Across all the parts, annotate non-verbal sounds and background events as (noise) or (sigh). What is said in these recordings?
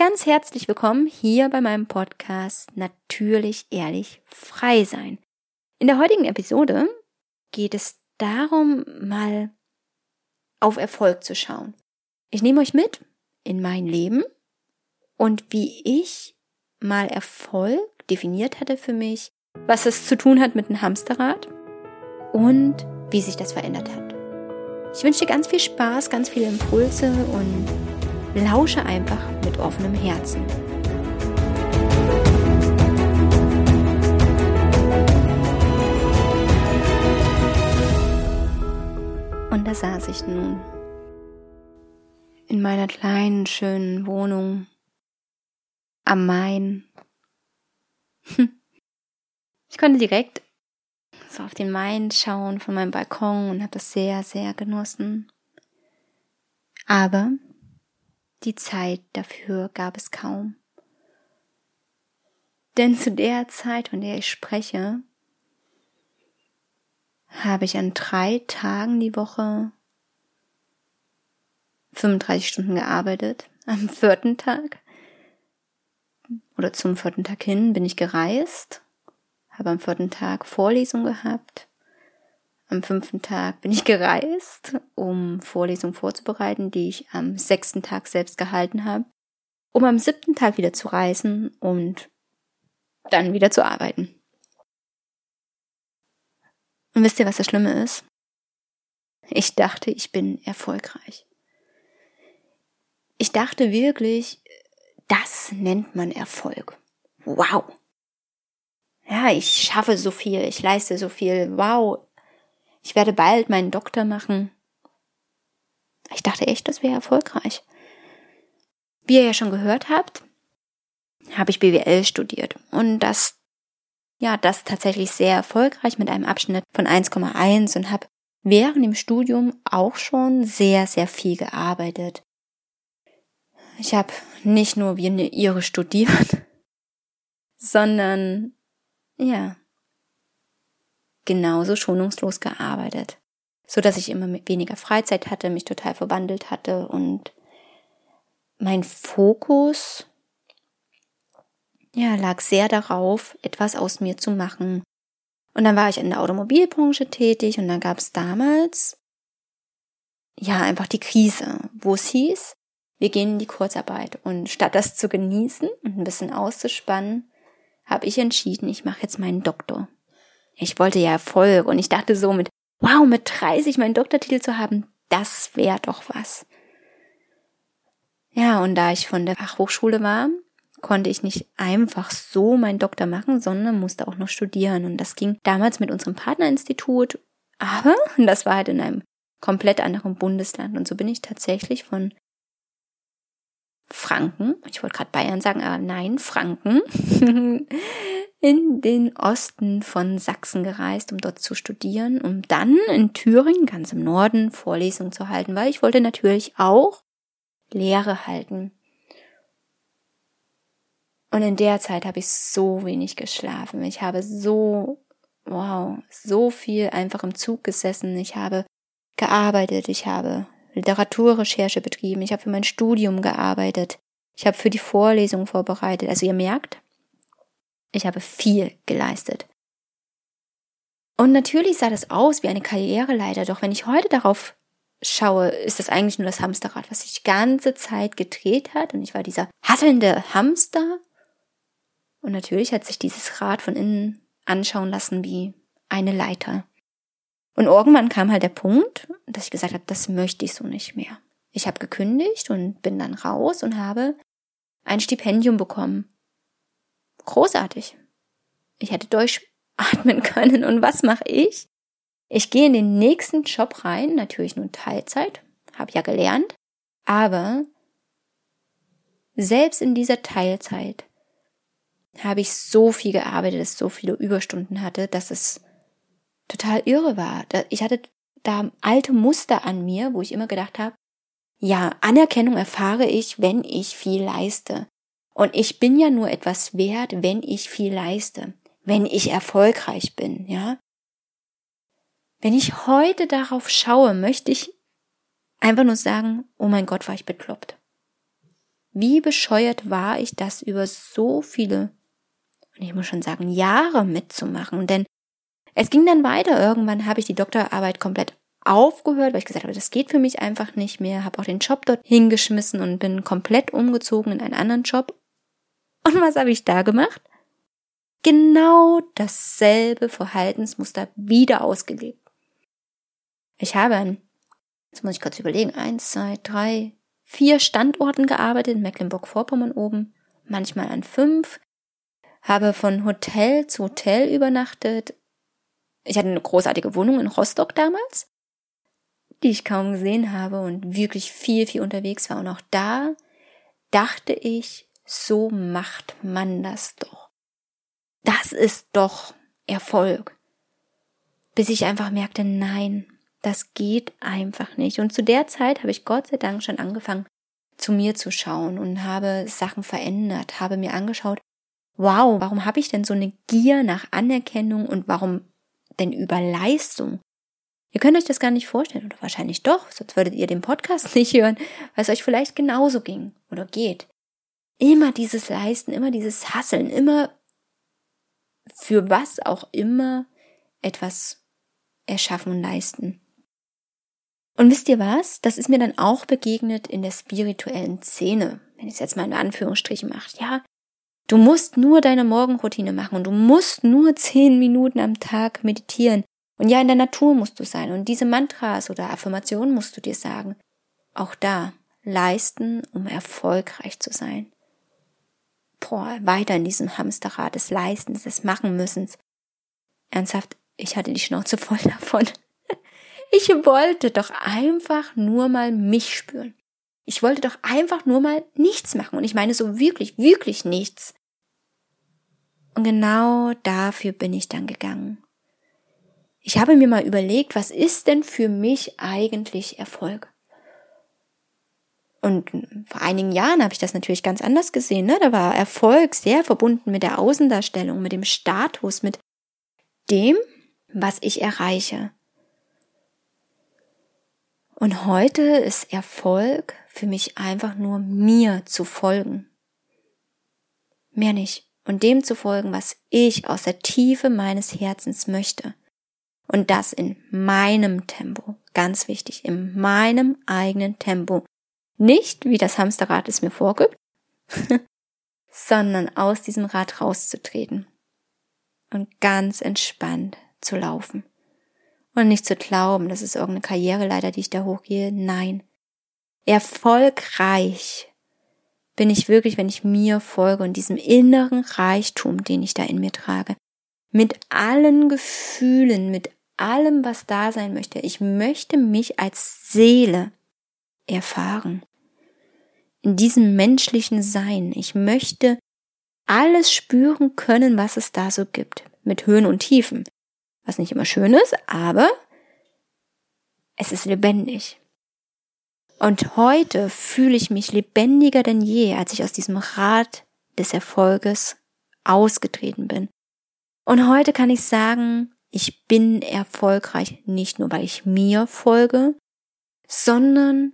ganz herzlich willkommen hier bei meinem Podcast Natürlich, ehrlich, frei sein. In der heutigen Episode geht es darum, mal auf Erfolg zu schauen. Ich nehme euch mit in mein Leben und wie ich mal Erfolg definiert hatte für mich, was es zu tun hat mit einem Hamsterrad und wie sich das verändert hat. Ich wünsche dir ganz viel Spaß, ganz viele Impulse und lausche einfach mit offenem Herzen. Und da saß ich nun in meiner kleinen, schönen Wohnung am Main. (laughs) Ich konnte direkt so auf den Main schauen von meinem Balkon und habe das sehr, sehr genossen. Aber die Zeit dafür gab es kaum. Denn zu der Zeit, von der ich spreche, habe ich an drei Tagen die Woche 35 Stunden gearbeitet. Am vierten Tag oder zum vierten Tag hin bin ich gereist, habe am vierten Tag Vorlesung gehabt. Am fünften Tag bin ich (laughs) gereist, um Vorlesungen vorzubereiten, die ich am sechsten Tag selbst gehalten habe, um am siebten Tag wieder zu reisen und dann wieder zu arbeiten. Und wisst ihr, was das Schlimme ist? Ich dachte, ich bin erfolgreich. Ich dachte wirklich, das nennt man Erfolg. Wow. Ja, ich schaffe so viel, ich leiste so viel. Wow. Ich werde bald meinen Doktor machen. Ich dachte echt, das wäre erfolgreich. Wie ihr ja schon gehört habt, habe ich BWL studiert und das ja, das tatsächlich sehr erfolgreich mit einem Abschnitt von 1,1 und habe während dem Studium auch schon sehr, sehr viel gearbeitet. Ich habe nicht nur wie eine Ihre studiert, (laughs) sondern ja, genauso schonungslos gearbeitet, so dass ich immer weniger Freizeit hatte, mich total verwandelt hatte und mein Fokus ja, lag sehr darauf, etwas aus mir zu machen. Und dann war ich in der Automobilbranche tätig und dann gab es damals ja einfach die Krise, wo es hieß, wir gehen in die Kurzarbeit. Und statt das zu genießen und ein bisschen auszuspannen, habe ich entschieden, ich mache jetzt meinen Doktor. Ich wollte ja Erfolg und ich dachte so mit, wow, mit 30 meinen Doktortitel zu haben, das wäre doch was. Ja, und da ich von der Fachhochschule war, konnte ich nicht einfach so meinen Doktor machen, sondern musste auch noch studieren. Und das ging damals mit unserem Partnerinstitut, aber (laughs) das war halt in einem komplett anderen Bundesland. Und so bin ich tatsächlich von Franken, ich wollte gerade Bayern sagen, aber nein, Franken, (laughs) in den Osten von Sachsen gereist, um dort zu studieren, um dann in Thüringen, ganz im Norden, Vorlesungen zu halten, weil ich wollte natürlich auch Lehre halten. Und in der Zeit habe ich so wenig geschlafen. Ich habe so, wow, so viel einfach im Zug gesessen. Ich habe gearbeitet. Ich habe Literaturrecherche betrieben. Ich habe für mein Studium gearbeitet. Ich habe für die Vorlesung vorbereitet. Also ihr merkt, ich habe viel geleistet. Und natürlich sah das aus wie eine Karriereleiter, doch wenn ich heute darauf schaue, ist das eigentlich nur das Hamsterrad, was sich die ganze Zeit gedreht hat. Und ich war dieser hasselnde Hamster, und natürlich hat sich dieses Rad von innen anschauen lassen wie eine Leiter. Und irgendwann kam halt der Punkt, dass ich gesagt habe, das möchte ich so nicht mehr. Ich habe gekündigt und bin dann raus und habe ein Stipendium bekommen. Großartig. Ich hätte durchatmen (laughs) können. Und was mache ich? Ich gehe in den nächsten Job rein, natürlich nur Teilzeit, habe ja gelernt, aber selbst in dieser Teilzeit habe ich so viel gearbeitet, dass ich so viele Überstunden hatte, dass es total irre war. Ich hatte da alte Muster an mir, wo ich immer gedacht habe, ja, Anerkennung erfahre ich, wenn ich viel leiste. Und ich bin ja nur etwas wert, wenn ich viel leiste, wenn ich erfolgreich bin, ja. Wenn ich heute darauf schaue, möchte ich einfach nur sagen, oh mein Gott, war ich bekloppt. Wie bescheuert war ich das über so viele, und ich muss schon sagen, Jahre mitzumachen, denn es ging dann weiter. Irgendwann habe ich die Doktorarbeit komplett aufgehört, weil ich gesagt habe, das geht für mich einfach nicht mehr, habe auch den Job dort hingeschmissen und bin komplett umgezogen in einen anderen Job. Und was habe ich da gemacht? Genau dasselbe Verhaltensmuster wieder ausgelebt. Ich habe an, jetzt muss ich kurz überlegen, eins, zwei, drei, vier Standorten gearbeitet, in Mecklenburg-Vorpommern oben, manchmal an fünf, habe von Hotel zu Hotel übernachtet. Ich hatte eine großartige Wohnung in Rostock damals die ich kaum gesehen habe und wirklich viel, viel unterwegs war. Und auch da dachte ich, so macht man das doch. Das ist doch Erfolg. Bis ich einfach merkte, nein, das geht einfach nicht. Und zu der Zeit habe ich Gott sei Dank schon angefangen, zu mir zu schauen und habe Sachen verändert, habe mir angeschaut, wow, warum habe ich denn so eine Gier nach Anerkennung und warum denn über Leistung? Ihr könnt euch das gar nicht vorstellen, oder wahrscheinlich doch, sonst würdet ihr den Podcast (laughs) nicht hören, weil es euch vielleicht genauso ging oder geht. Immer dieses Leisten, immer dieses Hasseln, immer für was auch immer etwas erschaffen und leisten. Und wisst ihr was? Das ist mir dann auch begegnet in der spirituellen Szene, wenn ich es jetzt mal in Anführungsstrichen macht. Ja, du musst nur deine Morgenroutine machen und du musst nur zehn Minuten am Tag meditieren. Und ja, in der Natur musst du sein und diese Mantras oder Affirmationen musst du dir sagen. Auch da leisten, um erfolgreich zu sein. Boah, weiter in diesem Hamsterrad des Leistens, des Machenmüssens. Ernsthaft, ich hatte die Schnauze voll (laughs) davon. Ich wollte doch einfach nur mal mich spüren. Ich wollte doch einfach nur mal nichts machen. Und ich meine so wirklich, wirklich nichts. Und genau dafür bin ich dann gegangen. Ich habe mir mal überlegt, was ist denn für mich eigentlich Erfolg? Und vor einigen Jahren habe ich das natürlich ganz anders gesehen. Ne? Da war Erfolg sehr verbunden mit der Außendarstellung, mit dem Status, mit dem, was ich erreiche. Und heute ist Erfolg für mich einfach nur mir zu folgen. Mehr nicht. Und dem zu folgen, was ich aus der Tiefe meines Herzens möchte. Und das in meinem Tempo. Ganz wichtig, in meinem eigenen Tempo. Nicht, wie das Hamsterrad es mir vorgibt, (laughs) sondern aus diesem Rad rauszutreten und ganz entspannt zu laufen. Und nicht zu glauben, das ist irgendeine Karriereleiter, die ich da hochgehe. Nein. Erfolgreich bin ich wirklich, wenn ich mir folge und diesem inneren Reichtum, den ich da in mir trage. Mit allen Gefühlen, mit allem, was da sein möchte. Ich möchte mich als Seele erfahren. In diesem menschlichen Sein. Ich möchte alles spüren können, was es da so gibt. Mit Höhen und Tiefen. Was nicht immer schön ist, aber es ist lebendig. Und heute fühle ich mich lebendiger denn je, als ich aus diesem Rad des Erfolges ausgetreten bin. Und heute kann ich sagen, ich bin erfolgreich nicht nur, weil ich mir folge, sondern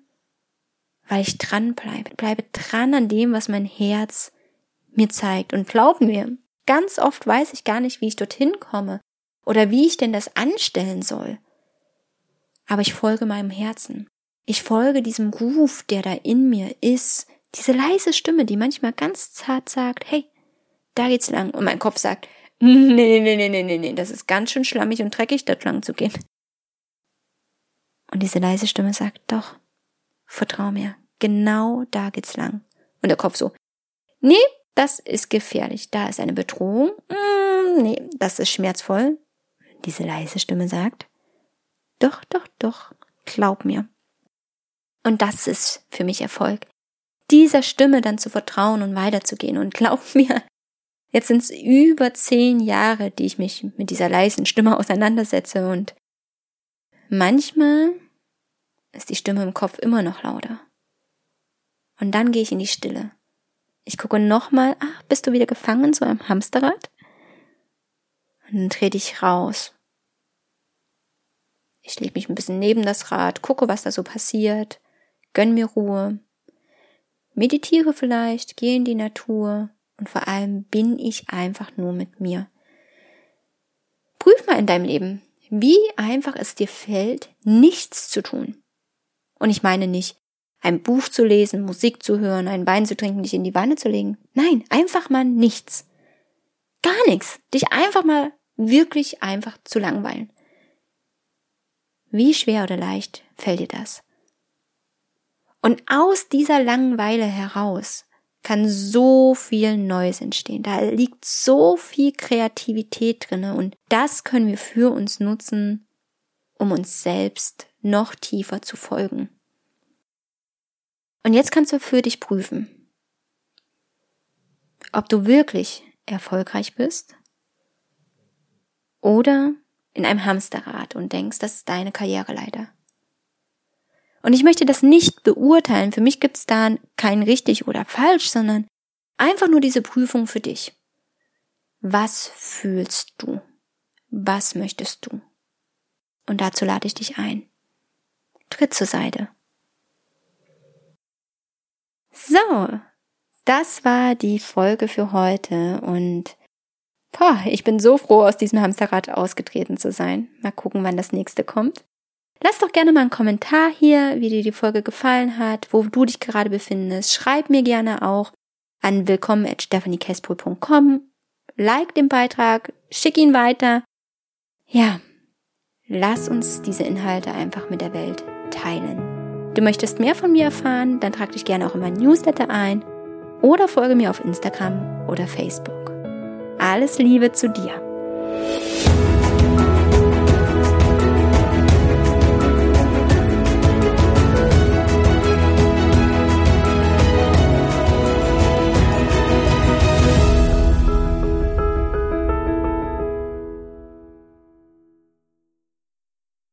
weil ich dran bleibe. Bleibe dran an dem, was mein Herz mir zeigt. Und glaub mir, ganz oft weiß ich gar nicht, wie ich dorthin komme oder wie ich denn das anstellen soll. Aber ich folge meinem Herzen. Ich folge diesem Ruf, der da in mir ist. Diese leise Stimme, die manchmal ganz zart sagt, hey, da geht's lang. Und mein Kopf sagt, Nee, nee, nee, nee, nee, nee, das ist ganz schön schlammig und dreckig, dort lang zu gehen. Und diese leise Stimme sagt, doch, vertrau mir, genau da geht's lang. Und der Kopf so, nee, das ist gefährlich, da ist eine Bedrohung, mm, nee, das ist schmerzvoll. Diese leise Stimme sagt, doch, doch, doch, glaub mir. Und das ist für mich Erfolg. Dieser Stimme dann zu vertrauen und weiterzugehen. Und glaub (laughs) mir, Jetzt sind es über zehn Jahre, die ich mich mit dieser leisen Stimme auseinandersetze und manchmal ist die Stimme im Kopf immer noch lauter. Und dann gehe ich in die Stille. Ich gucke nochmal, ach, bist du wieder gefangen so einem Hamsterrad? Und dann trete ich raus. Ich lege mich ein bisschen neben das Rad, gucke, was da so passiert, gönn mir Ruhe, meditiere vielleicht, gehe in die Natur und vor allem bin ich einfach nur mit mir. Prüf mal in deinem Leben, wie einfach es dir fällt, nichts zu tun. Und ich meine nicht, ein Buch zu lesen, Musik zu hören, einen Wein zu trinken, dich in die Wanne zu legen. Nein, einfach mal nichts. Gar nichts. Dich einfach mal wirklich einfach zu langweilen. Wie schwer oder leicht fällt dir das? Und aus dieser Langeweile heraus kann so viel Neues entstehen. Da liegt so viel Kreativität drinne und das können wir für uns nutzen, um uns selbst noch tiefer zu folgen. Und jetzt kannst du für dich prüfen, ob du wirklich erfolgreich bist oder in einem Hamsterrad und denkst, das ist deine Karriereleiter. Und ich möchte das nicht beurteilen. Für mich gibt es da kein richtig oder falsch, sondern einfach nur diese Prüfung für dich. Was fühlst du? Was möchtest du? Und dazu lade ich dich ein. Tritt zur Seite. So, das war die Folge für heute und boah, ich bin so froh, aus diesem Hamsterrad ausgetreten zu sein. Mal gucken, wann das nächste kommt. Lass doch gerne mal einen Kommentar hier, wie dir die Folge gefallen hat, wo du dich gerade befindest. Schreib mir gerne auch an willkommen at stephaniekespol.com. Like den Beitrag, schick ihn weiter. Ja, lass uns diese Inhalte einfach mit der Welt teilen. Du möchtest mehr von mir erfahren, dann trag dich gerne auch in mein Newsletter ein oder folge mir auf Instagram oder Facebook. Alles Liebe zu dir.